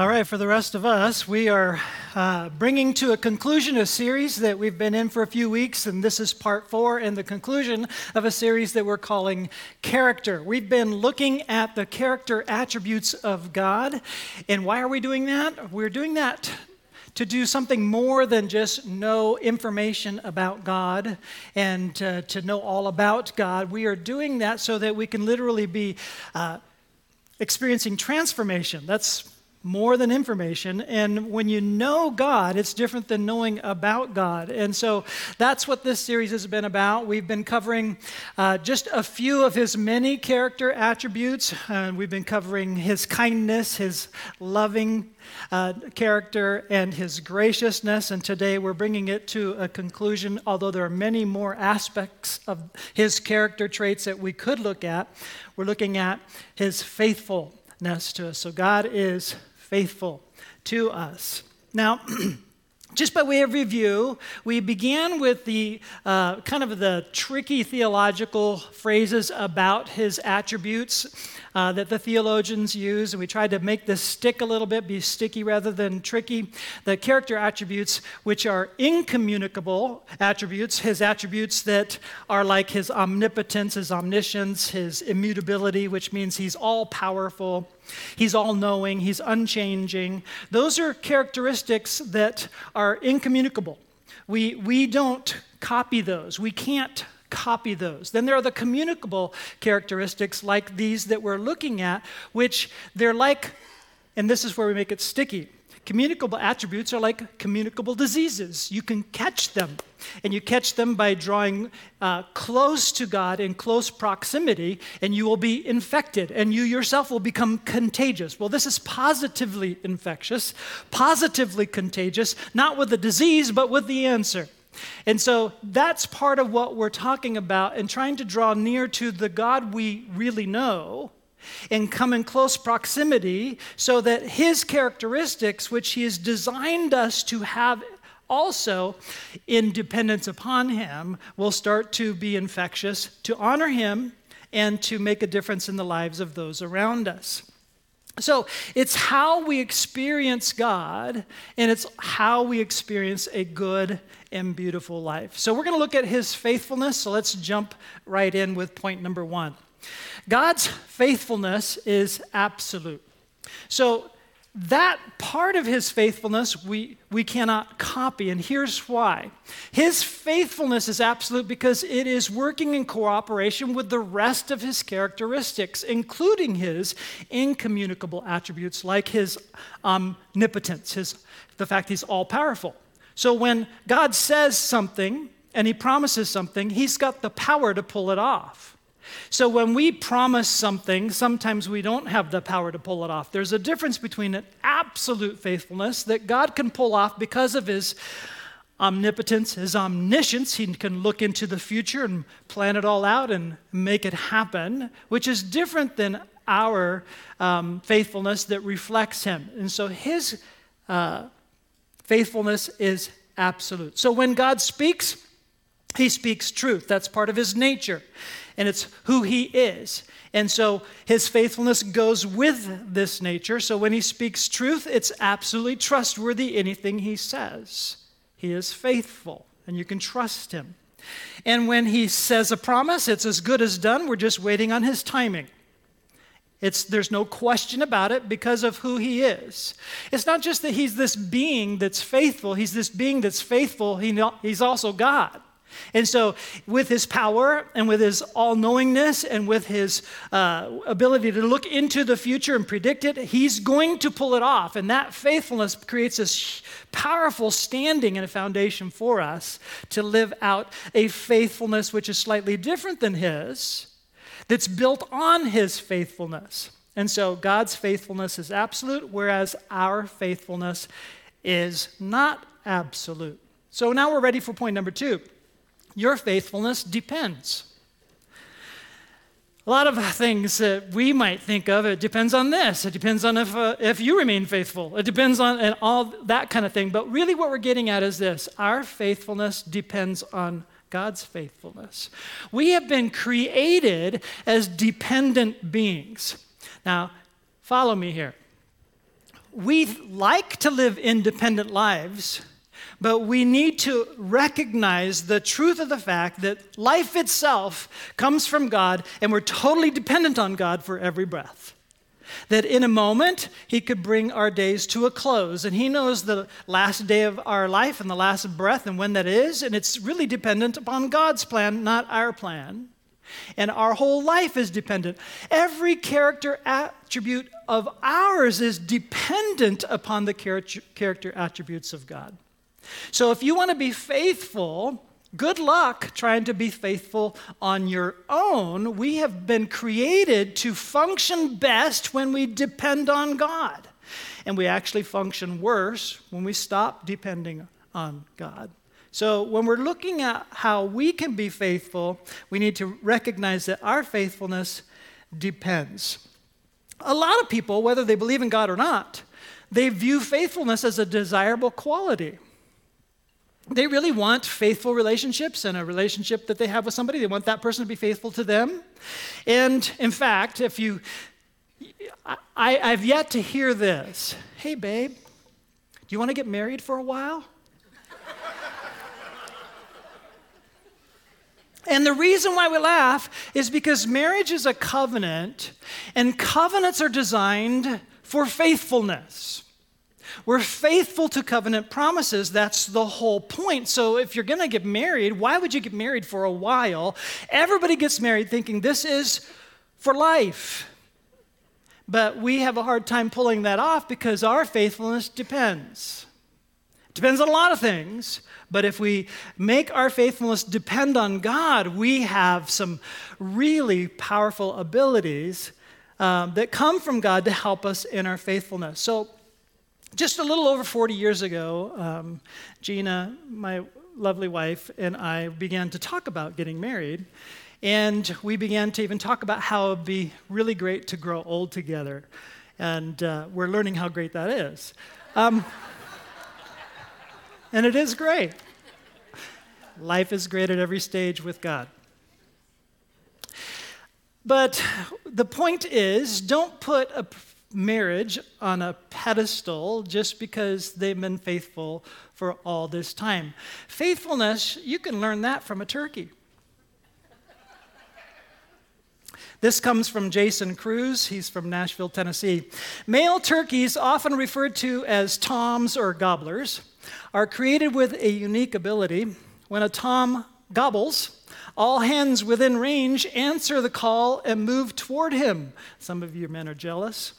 All right, for the rest of us, we are uh, bringing to a conclusion a series that we've been in for a few weeks, and this is part four and the conclusion of a series that we're calling Character. We've been looking at the character attributes of God, and why are we doing that? We're doing that to do something more than just know information about God and uh, to know all about God. We are doing that so that we can literally be uh, experiencing transformation. That's more than information. And when you know God, it's different than knowing about God. And so that's what this series has been about. We've been covering uh, just a few of his many character attributes. Uh, we've been covering his kindness, his loving uh, character, and his graciousness. And today we're bringing it to a conclusion, although there are many more aspects of his character traits that we could look at. We're looking at his faithfulness to us. So God is faithful to us. Now, just by way of review, we began with the uh, kind of the tricky theological phrases about his attributes uh, that the theologians use, and we tried to make this stick a little bit, be sticky rather than tricky. The character attributes, which are incommunicable attributes, his attributes that are like his omnipotence, his omniscience, his immutability, which means he's all powerful. He's all knowing, he's unchanging. Those are characteristics that are incommunicable. We, we don't copy those. We can't copy those. Then there are the communicable characteristics like these that we're looking at, which they're like, and this is where we make it sticky. Communicable attributes are like communicable diseases. You can catch them, and you catch them by drawing uh, close to God in close proximity, and you will be infected, and you yourself will become contagious. Well, this is positively infectious, positively contagious, not with the disease, but with the answer. And so that's part of what we're talking about and trying to draw near to the God we really know and come in close proximity so that his characteristics, which he has designed us to have also in dependence upon him, will start to be infectious, to honor him, and to make a difference in the lives of those around us. So it's how we experience God, and it's how we experience a good and beautiful life. So we're going to look at his faithfulness. So let's jump right in with point number one. God's faithfulness is absolute. So that part of his faithfulness we, we cannot copy, and here's why. His faithfulness is absolute because it is working in cooperation with the rest of his characteristics, including his incommunicable attributes like his omnipotence, his, the fact he's all powerful. So when God says something and he promises something, he's got the power to pull it off. So when we promise something, sometimes we don't have the power to pull it off. There's a difference between an absolute faithfulness that God can pull off because of his omnipotence, his omniscience. He can look into the future and plan it all out and make it happen, which is different than our um, faithfulness that reflects him. And so his uh, faithfulness is absolute. So when God speaks, he speaks truth. That's part of his nature and it's who he is. And so his faithfulness goes with this nature. So when he speaks truth, it's absolutely trustworthy, anything he says. He is faithful, and you can trust him. And when he says a promise, it's as good as done. We're just waiting on his timing. It's, there's no question about it because of who he is. It's not just that he's this being that's faithful, he's this being that's faithful, he, he's also God. And so, with his power and with his all knowingness and with his uh, ability to look into the future and predict it, he's going to pull it off. And that faithfulness creates this powerful standing and a foundation for us to live out a faithfulness which is slightly different than his, that's built on his faithfulness. And so, God's faithfulness is absolute, whereas our faithfulness is not absolute. So, now we're ready for point number two. Your faithfulness depends. A lot of things that we might think of, it depends on this. It depends on if, uh, if you remain faithful. It depends on and all that kind of thing. But really, what we're getting at is this our faithfulness depends on God's faithfulness. We have been created as dependent beings. Now, follow me here. we like to live independent lives, but we need to recognize the truth of the fact that life itself comes from God and we're totally dependent on God for every breath. That in a moment, He could bring our days to a close. And He knows the last day of our life and the last breath and when that is. And it's really dependent upon God's plan, not our plan. And our whole life is dependent. Every character attribute of ours is dependent upon the character attributes of God. So if you want to be faithful, good luck trying to be faithful on your own. We have been created to function best when we depend on God. And we actually function worse when we stop depending on God. So, when we're looking at how we can be faithful, we need to recognize that our faithfulness depends. A lot of people, whether they believe in God or not, they view faithfulness as a desirable quality. They really want faithful relationships and a relationship that they have with somebody. They want that person to be faithful to them. And in fact, if you, I, I've yet to hear this Hey, babe, do you want to get married for a while? And the reason why we laugh is because marriage is a covenant, and covenants are designed for faithfulness. We're faithful to covenant promises. That's the whole point. So, if you're going to get married, why would you get married for a while? Everybody gets married thinking this is for life. But we have a hard time pulling that off because our faithfulness depends. Depends on a lot of things, but if we make our faithfulness depend on God, we have some really powerful abilities um, that come from God to help us in our faithfulness. So, just a little over 40 years ago, um, Gina, my lovely wife, and I began to talk about getting married. And we began to even talk about how it would be really great to grow old together. And uh, we're learning how great that is. Um, and it is great. Life is great at every stage with God. But the point is, don't put a marriage on a pedestal just because they've been faithful for all this time. Faithfulness, you can learn that from a turkey. This comes from Jason Cruz. He's from Nashville, Tennessee. Male turkeys, often referred to as toms or gobblers, are created with a unique ability. When a tom gobbles, all hens within range answer the call and move toward him. Some of you men are jealous.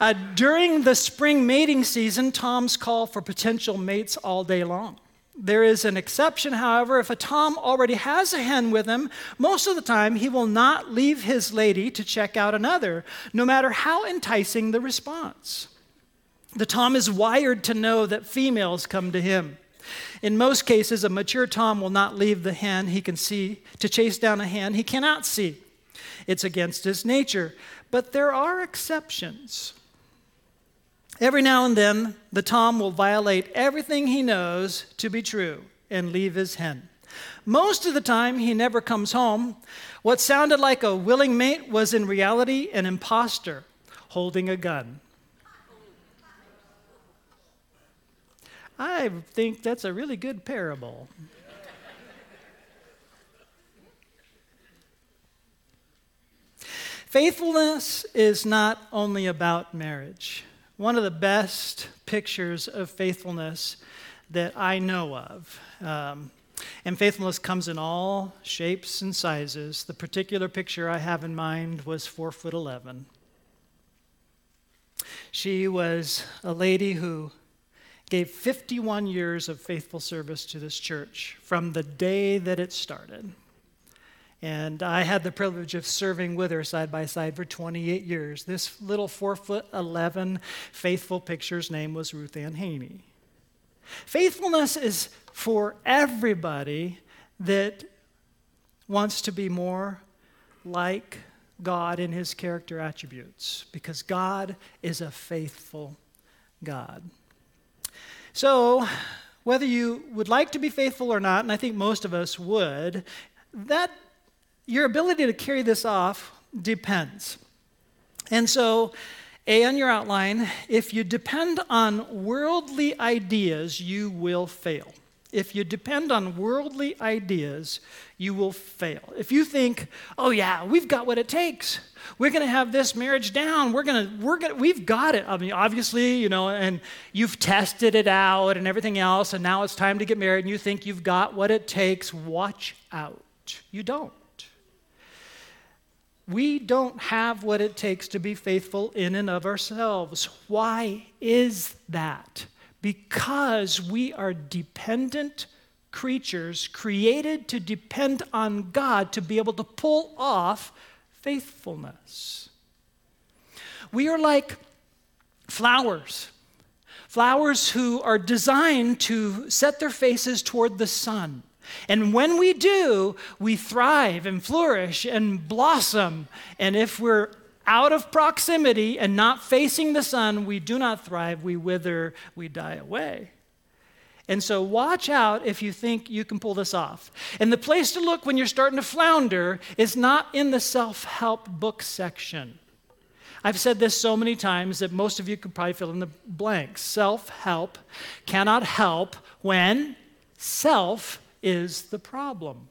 Uh, during the spring mating season, toms call for potential mates all day long. There is an exception, however, if a Tom already has a hen with him, most of the time he will not leave his lady to check out another, no matter how enticing the response. The Tom is wired to know that females come to him. In most cases, a mature tom will not leave the hen he can see to chase down a hen he cannot see. It's against his nature. But there are exceptions. Every now and then, the tom will violate everything he knows to be true and leave his hen. Most of the time, he never comes home. What sounded like a willing mate was in reality an impostor holding a gun. I think that's a really good parable. Faithfulness is not only about marriage. One of the best pictures of faithfulness that I know of, um, and faithfulness comes in all shapes and sizes. The particular picture I have in mind was four foot 11. She was a lady who gave 51 years of faithful service to this church from the day that it started. And I had the privilege of serving with her side by side for 28 years. This little four foot 11 faithful picture's name was Ruth Ann Haney. Faithfulness is for everybody that wants to be more like God in his character attributes because God is a faithful God. So, whether you would like to be faithful or not, and I think most of us would, that your ability to carry this off depends. And so, A on your outline if you depend on worldly ideas, you will fail. If you depend on worldly ideas, you will fail. If you think, oh yeah, we've got what it takes. We're going to have this marriage down. We're going to we're going to we've got it. I mean, obviously, you know, and you've tested it out and everything else and now it's time to get married and you think you've got what it takes. Watch out. You don't. We don't have what it takes to be faithful in and of ourselves. Why is that? Because we are dependent creatures created to depend on God to be able to pull off faithfulness. We are like flowers. Flowers who are designed to set their faces toward the sun. And when we do, we thrive and flourish and blossom. And if we're out of proximity and not facing the sun, we do not thrive, we wither, we die away. And so, watch out if you think you can pull this off. And the place to look when you're starting to flounder is not in the self help book section. I've said this so many times that most of you could probably fill in the blanks. Self help cannot help when self is the problem.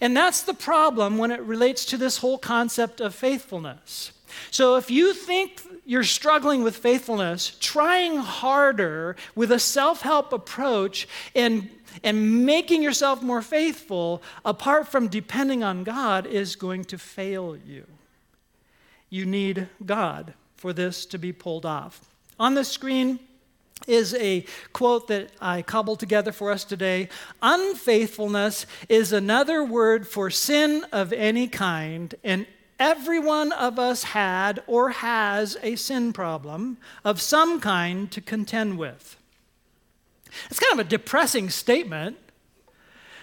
And that's the problem when it relates to this whole concept of faithfulness. So if you think you're struggling with faithfulness, trying harder with a self help approach and, and making yourself more faithful, apart from depending on God, is going to fail you. You need God for this to be pulled off. On the screen, is a quote that I cobbled together for us today. Unfaithfulness is another word for sin of any kind, and every one of us had or has a sin problem of some kind to contend with. It's kind of a depressing statement,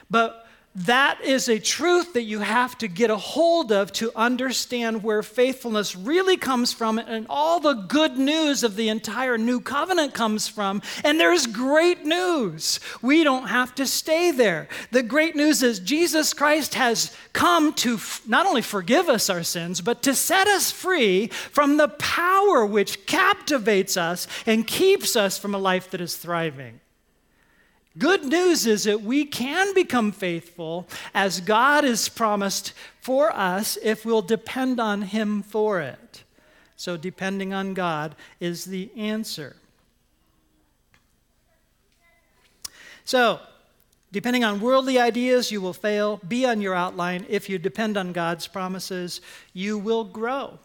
but that is a truth that you have to get a hold of to understand where faithfulness really comes from and all the good news of the entire new covenant comes from. And there's great news. We don't have to stay there. The great news is Jesus Christ has come to not only forgive us our sins, but to set us free from the power which captivates us and keeps us from a life that is thriving. Good news is that we can become faithful as God has promised for us if we'll depend on Him for it. So, depending on God is the answer. So, depending on worldly ideas, you will fail. Be on your outline. If you depend on God's promises, you will grow.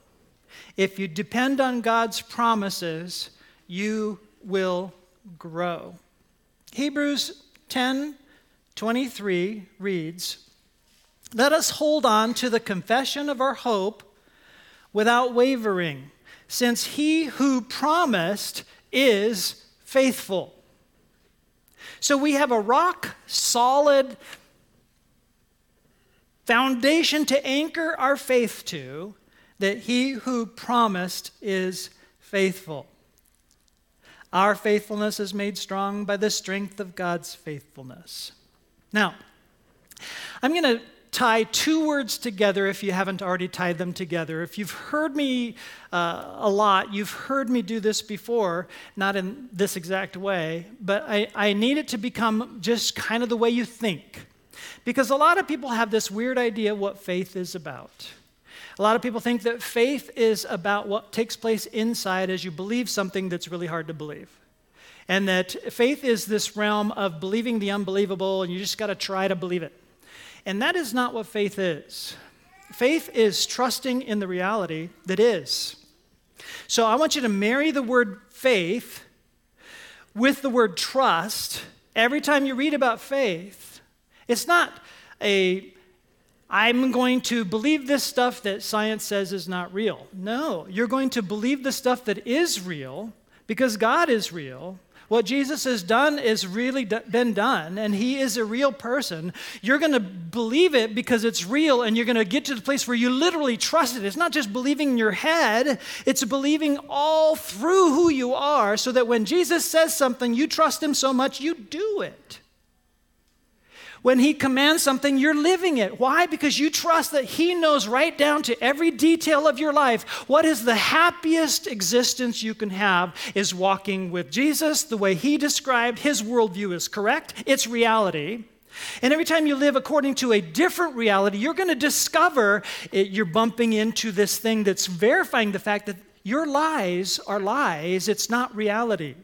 If you depend on God's promises, you will grow. Hebrews 10 23 reads, Let us hold on to the confession of our hope without wavering, since he who promised is faithful. So we have a rock solid foundation to anchor our faith to that he who promised is faithful. Our faithfulness is made strong by the strength of God's faithfulness. Now, I'm going to tie two words together if you haven't already tied them together. If you've heard me uh, a lot, you've heard me do this before, not in this exact way, but I, I need it to become just kind of the way you think. Because a lot of people have this weird idea what faith is about. A lot of people think that faith is about what takes place inside as you believe something that's really hard to believe. And that faith is this realm of believing the unbelievable, and you just got to try to believe it. And that is not what faith is. Faith is trusting in the reality that is. So I want you to marry the word faith with the word trust every time you read about faith. It's not a I'm going to believe this stuff that science says is not real. No, you're going to believe the stuff that is real because God is real. What Jesus has done is really been done, and He is a real person. You're going to believe it because it's real, and you're going to get to the place where you literally trust it. It's not just believing in your head, it's believing all through who you are, so that when Jesus says something, you trust Him so much, you do it. When He commands something, you're living it. Why? Because you trust that He knows right down to every detail of your life what is the happiest existence you can have is walking with Jesus the way He described. His worldview is correct, it's reality. And every time you live according to a different reality, you're going to discover it, you're bumping into this thing that's verifying the fact that your lies are lies, it's not reality.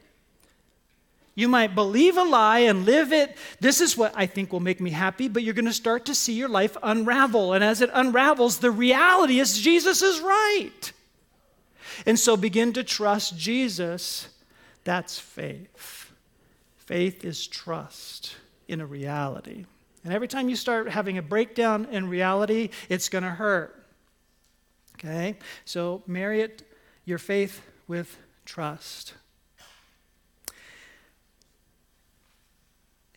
You might believe a lie and live it. This is what I think will make me happy, but you're going to start to see your life unravel. And as it unravels, the reality is Jesus is right. And so begin to trust Jesus. That's faith. Faith is trust in a reality. And every time you start having a breakdown in reality, it's going to hurt. Okay? So marry it, your faith with trust.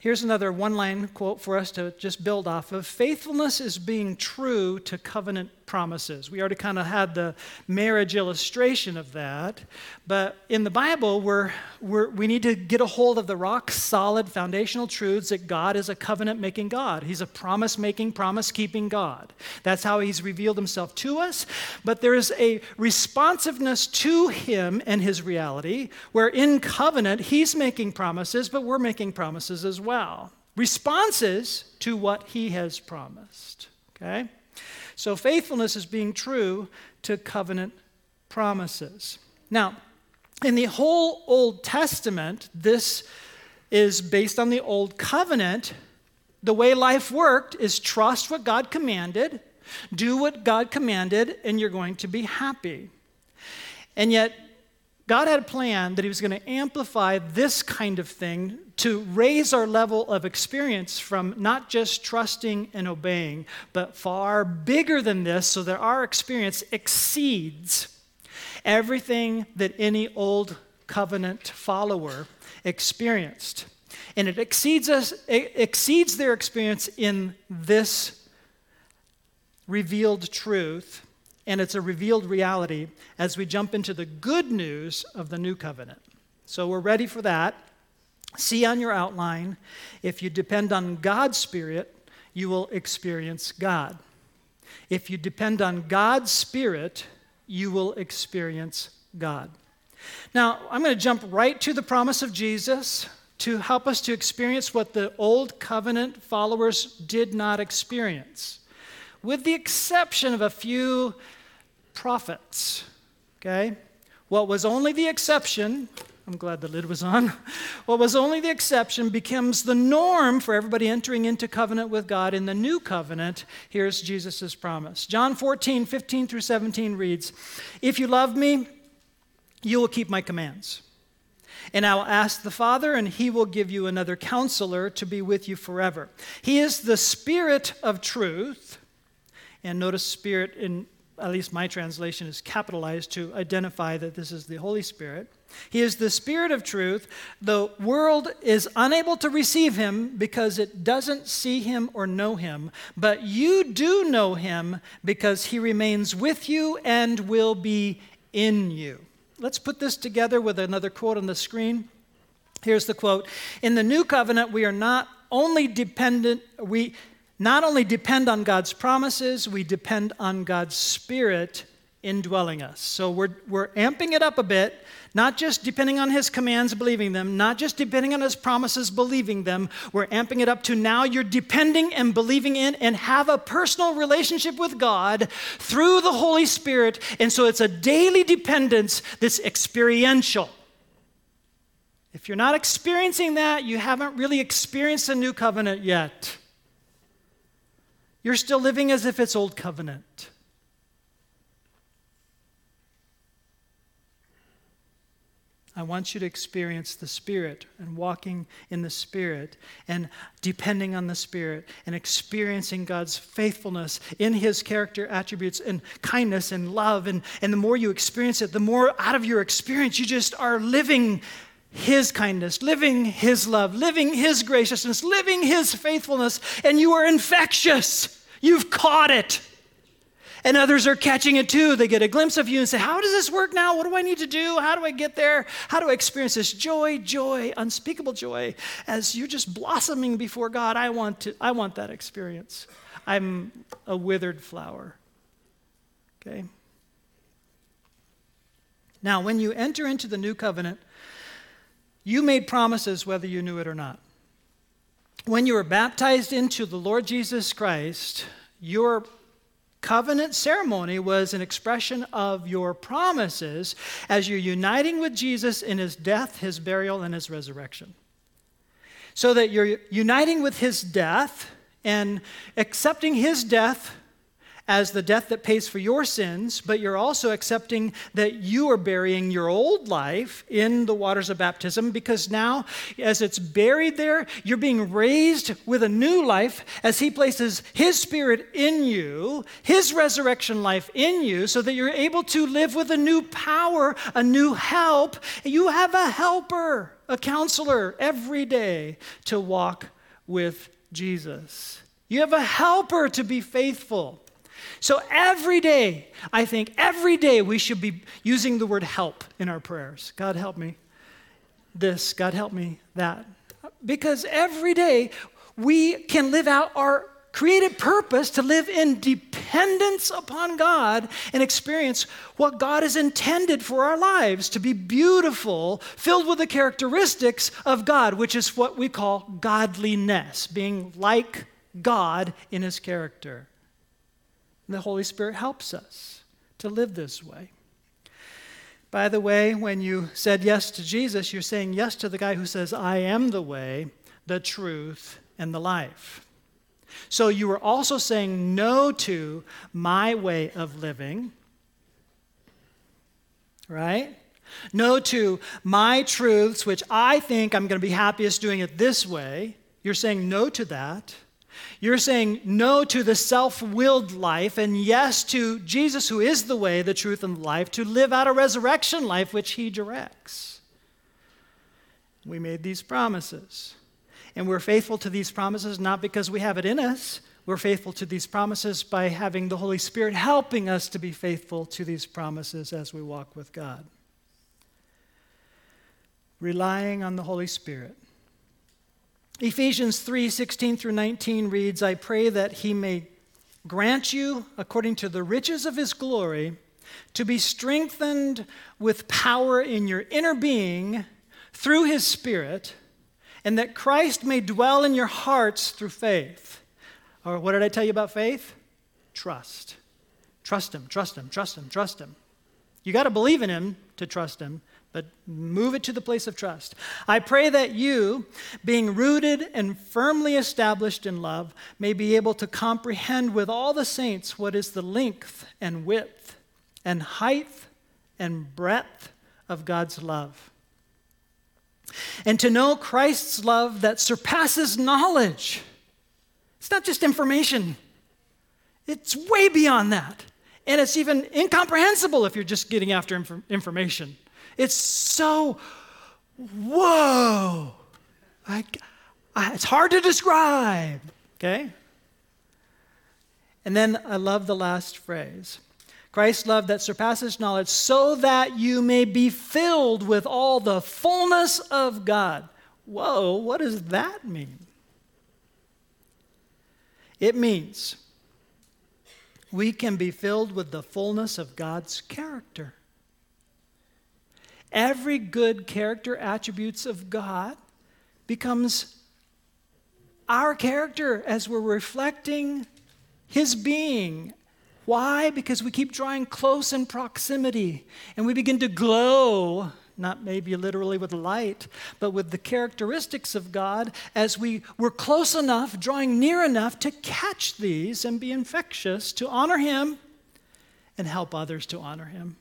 Here's another one line quote for us to just build off of. Faithfulness is being true to covenant promises. We already kind of had the marriage illustration of that. But in the Bible, we're, we're, we need to get a hold of the rock solid foundational truths that God is a covenant making God. He's a promise making, promise keeping God. That's how He's revealed Himself to us. But there is a responsiveness to Him and His reality, where in covenant, He's making promises, but we're making promises as well. Responses to what He has promised. Okay? So faithfulness is being true to covenant promises. Now, in the whole Old Testament, this is based on the Old Covenant. The way life worked is trust what God commanded, do what God commanded, and you're going to be happy. And yet, God had a plan that He was going to amplify this kind of thing to raise our level of experience from not just trusting and obeying, but far bigger than this, so that our experience exceeds everything that any old covenant follower experienced. And it exceeds us, it exceeds their experience in this revealed truth and it's a revealed reality as we jump into the good news of the new covenant. So we're ready for that. See on your outline, if you depend on God's Spirit, you will experience God. If you depend on God's Spirit, you will experience God. Now, I'm going to jump right to the promise of Jesus to help us to experience what the old covenant followers did not experience, with the exception of a few prophets. Okay? What was only the exception, I'm glad the lid was on, what was only the exception becomes the norm for everybody entering into covenant with God in the new covenant. Here's Jesus' promise. John 14, 15 through 17 reads If you love me, you will keep my commands. And I will ask the Father, and he will give you another counselor to be with you forever. He is the Spirit of truth. And notice Spirit in at least my translation is capitalized to identify that this is the Holy Spirit. He is the Spirit of truth. The world is unable to receive him because it doesn't see him or know him, but you do know him because he remains with you and will be in you. Let's put this together with another quote on the screen. Here's the quote In the new covenant, we are not only dependent, we not only depend on God's promises, we depend on God's Spirit indwelling us. So we're, we're amping it up a bit, not just depending on His commands, believing them, not just depending on His promises, believing them. We're amping it up to now you're depending and believing in and have a personal relationship with God through the Holy Spirit. And so it's a daily dependence that's experiential. If you're not experiencing that, you haven't really experienced the new covenant yet. You're still living as if it's old covenant. I want you to experience the Spirit and walking in the Spirit and depending on the Spirit and experiencing God's faithfulness in His character attributes and kindness and love. And, and the more you experience it, the more out of your experience you just are living his kindness, living His love, living His graciousness, living His faithfulness, and you are infectious. You've caught it. And others are catching it too. They get a glimpse of you and say, How does this work now? What do I need to do? How do I get there? How do I experience this joy, joy, unspeakable joy as you're just blossoming before God? I want, to, I want that experience. I'm a withered flower. Okay? Now, when you enter into the new covenant, you made promises whether you knew it or not. When you were baptized into the Lord Jesus Christ, your covenant ceremony was an expression of your promises as you're uniting with Jesus in his death, his burial, and his resurrection. So that you're uniting with his death and accepting his death as the death that pays for your sins, but you're also accepting that you are burying your old life in the waters of baptism because now, as it's buried there, you're being raised with a new life as He places His Spirit in you, His resurrection life in you, so that you're able to live with a new power, a new help. You have a helper, a counselor every day to walk with Jesus. You have a helper to be faithful. So every day, I think every day we should be using the word help in our prayers. God help me this, God help me that. Because every day we can live out our created purpose to live in dependence upon God and experience what God has intended for our lives to be beautiful, filled with the characteristics of God, which is what we call godliness, being like God in his character. And the Holy Spirit helps us to live this way. By the way, when you said yes to Jesus, you're saying yes to the guy who says, I am the way, the truth, and the life. So you were also saying no to my way of living, right? No to my truths, which I think I'm going to be happiest doing it this way. You're saying no to that. You're saying no to the self willed life and yes to Jesus, who is the way, the truth, and life, to live out a resurrection life which he directs. We made these promises. And we're faithful to these promises not because we have it in us. We're faithful to these promises by having the Holy Spirit helping us to be faithful to these promises as we walk with God. Relying on the Holy Spirit. Ephesians 3 16 through 19 reads, I pray that he may grant you, according to the riches of his glory, to be strengthened with power in your inner being through his Spirit, and that Christ may dwell in your hearts through faith. Or what did I tell you about faith? Trust. Trust him, trust him, trust him, trust him. You got to believe in him to trust him but move it to the place of trust. I pray that you, being rooted and firmly established in love, may be able to comprehend with all the saints what is the length and width and height and breadth of God's love. And to know Christ's love that surpasses knowledge. It's not just information, it's way beyond that. And it's even incomprehensible if you're just getting after inf- information. It's so, whoa. I, I, it's hard to describe, okay? And then I love the last phrase Christ's love that surpasses knowledge, so that you may be filled with all the fullness of God. Whoa, what does that mean? It means we can be filled with the fullness of God's character. Every good character attributes of God becomes our character as we're reflecting his being. Why? Because we keep drawing close in proximity and we begin to glow, not maybe literally with light, but with the characteristics of God as we were close enough, drawing near enough to catch these and be infectious, to honor him and help others to honor him.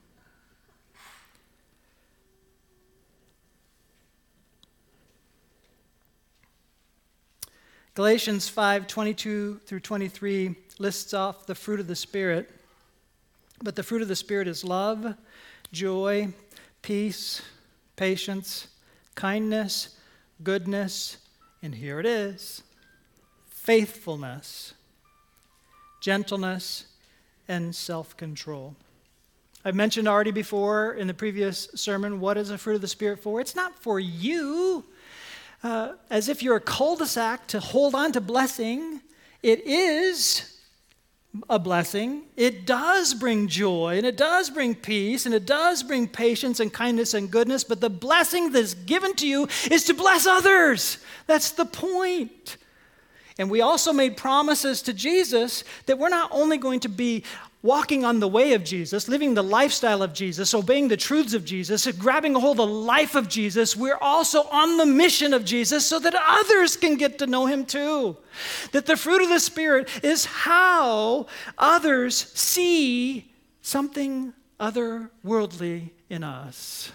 Galatians 5 22 through 23 lists off the fruit of the Spirit. But the fruit of the Spirit is love, joy, peace, patience, kindness, goodness, and here it is faithfulness, gentleness, and self control. I've mentioned already before in the previous sermon what is the fruit of the Spirit for? It's not for you, uh, as if you're a cul de sac to hold on to blessing. It is a blessing. It does bring joy and it does bring peace and it does bring patience and kindness and goodness, but the blessing that's given to you is to bless others. That's the point. And we also made promises to Jesus that we're not only going to be walking on the way of Jesus, living the lifestyle of Jesus, obeying the truths of Jesus, grabbing a hold of the life of Jesus, we're also on the mission of Jesus so that others can get to know him too. That the fruit of the Spirit is how others see something otherworldly in us.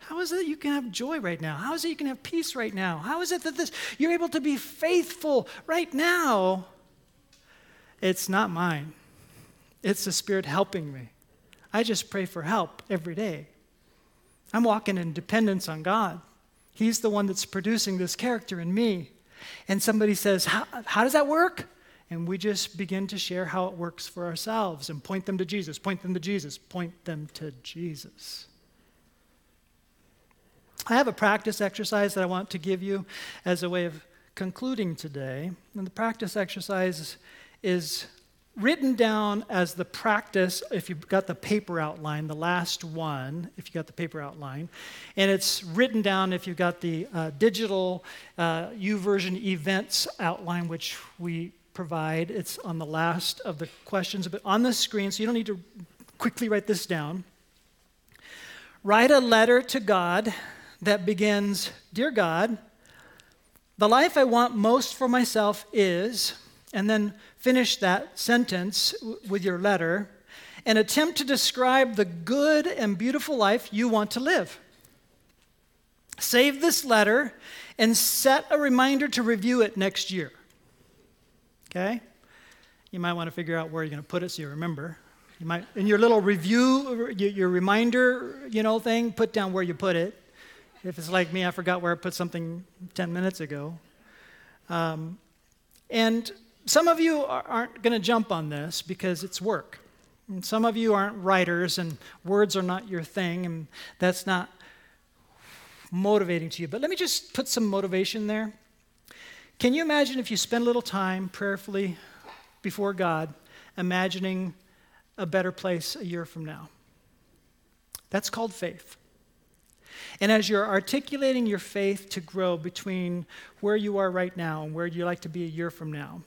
How is it you can have joy right now? How is it you can have peace right now? How is it that this you're able to be faithful right now? It's not mine. It's the Spirit helping me. I just pray for help every day. I'm walking in dependence on God. He's the one that's producing this character in me. And somebody says, How, does that work? And we just begin to share how it works for ourselves and point them to Jesus, point them to Jesus, point them to Jesus. I have a practice exercise that I want to give you as a way of concluding today. And the practice exercise is written down as the practice if you've got the paper outline, the last one, if you got the paper outline. And it's written down if you've got the uh, digital uh, YouVersion events outline, which we provide. It's on the last of the questions, but on the screen, so you don't need to quickly write this down. Write a letter to God that begins Dear God, the life I want most for myself is, and then finish that sentence with your letter and attempt to describe the good and beautiful life you want to live. Save this letter and set a reminder to review it next year. Okay? You might want to figure out where you're going to put it so you remember. You might, in your little review, your reminder, you know, thing, put down where you put it. If it's like me, I forgot where I put something 10 minutes ago. Um, and some of you aren't going to jump on this because it's work. And some of you aren't writers and words are not your thing, and that's not motivating to you. But let me just put some motivation there. Can you imagine if you spend a little time prayerfully before God, imagining a better place a year from now? That's called faith. And as you're articulating your faith to grow between where you are right now and where you'd like to be a year from now,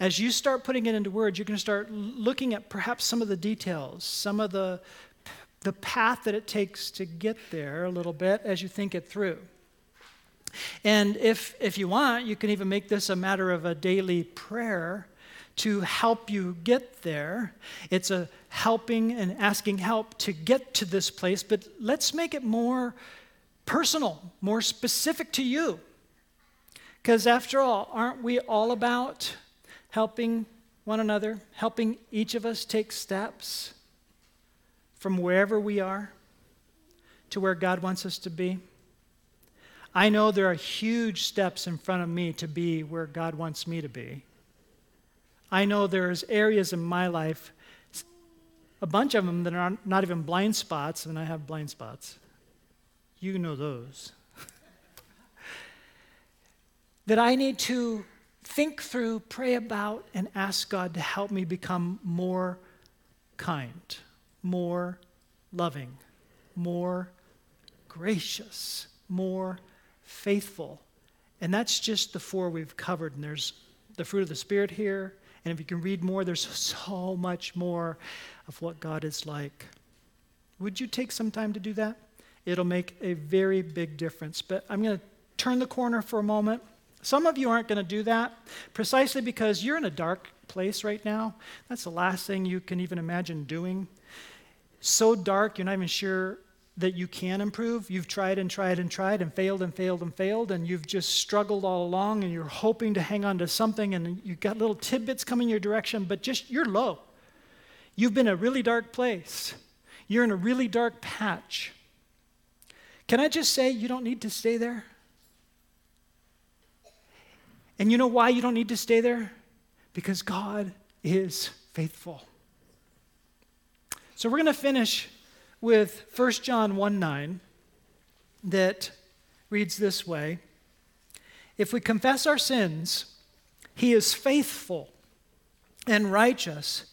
as you start putting it into words, you're going to start looking at perhaps some of the details, some of the, the path that it takes to get there a little bit as you think it through. And if, if you want, you can even make this a matter of a daily prayer to help you get there. It's a helping and asking help to get to this place, but let's make it more personal, more specific to you. Because after all, aren't we all about helping one another, helping each of us take steps from wherever we are to where God wants us to be. I know there are huge steps in front of me to be where God wants me to be. I know there's areas in my life, a bunch of them that are not even blind spots, and I have blind spots. You know those. that I need to think through, pray about, and ask God to help me become more kind, more loving, more gracious, more faithful. And that's just the four we've covered. And there's the fruit of the Spirit here. And if you can read more, there's so much more of what God is like. Would you take some time to do that? It'll make a very big difference. But I'm going to turn the corner for a moment. Some of you aren't going to do that precisely because you're in a dark place right now. That's the last thing you can even imagine doing. So dark, you're not even sure that you can improve. You've tried and tried and tried and failed and failed and failed, and you've just struggled all along, and you're hoping to hang on to something, and you've got little tidbits coming your direction, but just you're low. You've been a really dark place. You're in a really dark patch. Can I just say you don't need to stay there? And you know why you don't need to stay there? Because God is faithful. So we're going to finish with 1 John 1 9 that reads this way If we confess our sins, he is faithful and righteous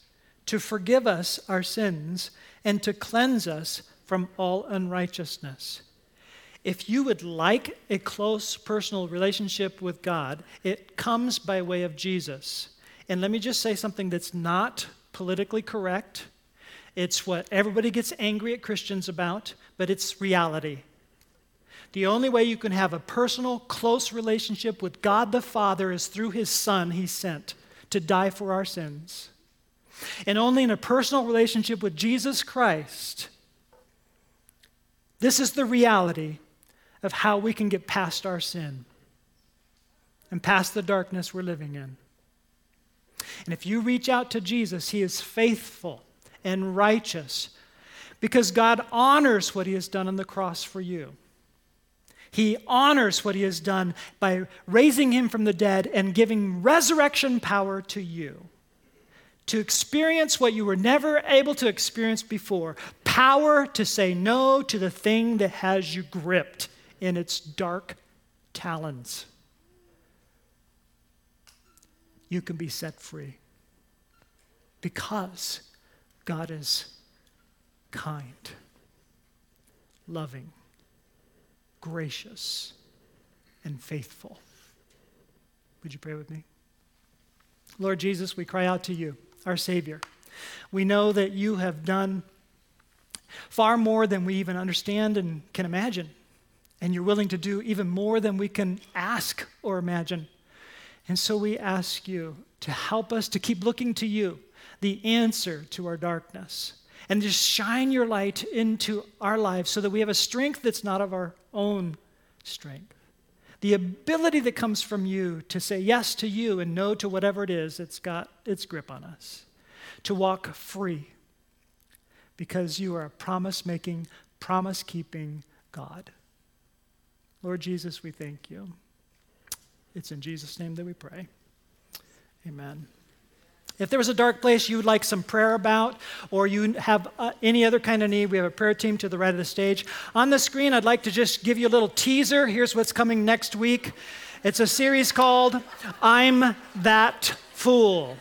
to forgive us our sins and to cleanse us from all unrighteousness. If you would like a close personal relationship with God, it comes by way of Jesus. And let me just say something that's not politically correct. It's what everybody gets angry at Christians about, but it's reality. The only way you can have a personal, close relationship with God the Father is through His Son He sent to die for our sins. And only in a personal relationship with Jesus Christ, this is the reality of how we can get past our sin and past the darkness we're living in. And if you reach out to Jesus, He is faithful and righteous because God honors what He has done on the cross for you. He honors what He has done by raising Him from the dead and giving resurrection power to you to experience what you were never able to experience before power to say no to the thing that has you gripped in its dark talons. You can be set free because God is kind, loving, gracious, and faithful. Would you pray with me? Lord Jesus, we cry out to you, our Savior. We know that you have done far more than we even understand and can imagine and you're willing to do even more than we can ask or imagine. And so we ask you to help us to keep looking to you, the answer to our darkness, and just shine your light into our lives so that we have a strength that's not of our own strength. The ability that comes from you to say yes to you and no to whatever it is that's got its grip on us. To walk free because you are a promise making, promise keeping God. Lord Jesus, we thank you. It's in Jesus' name that we pray. Amen. If there was a dark place you would like some prayer about, or you have uh, any other kind of need, we have a prayer team to the right of the stage. On the screen, I'd like to just give you a little teaser. Here's what's coming next week it's a series called I'm That Fool.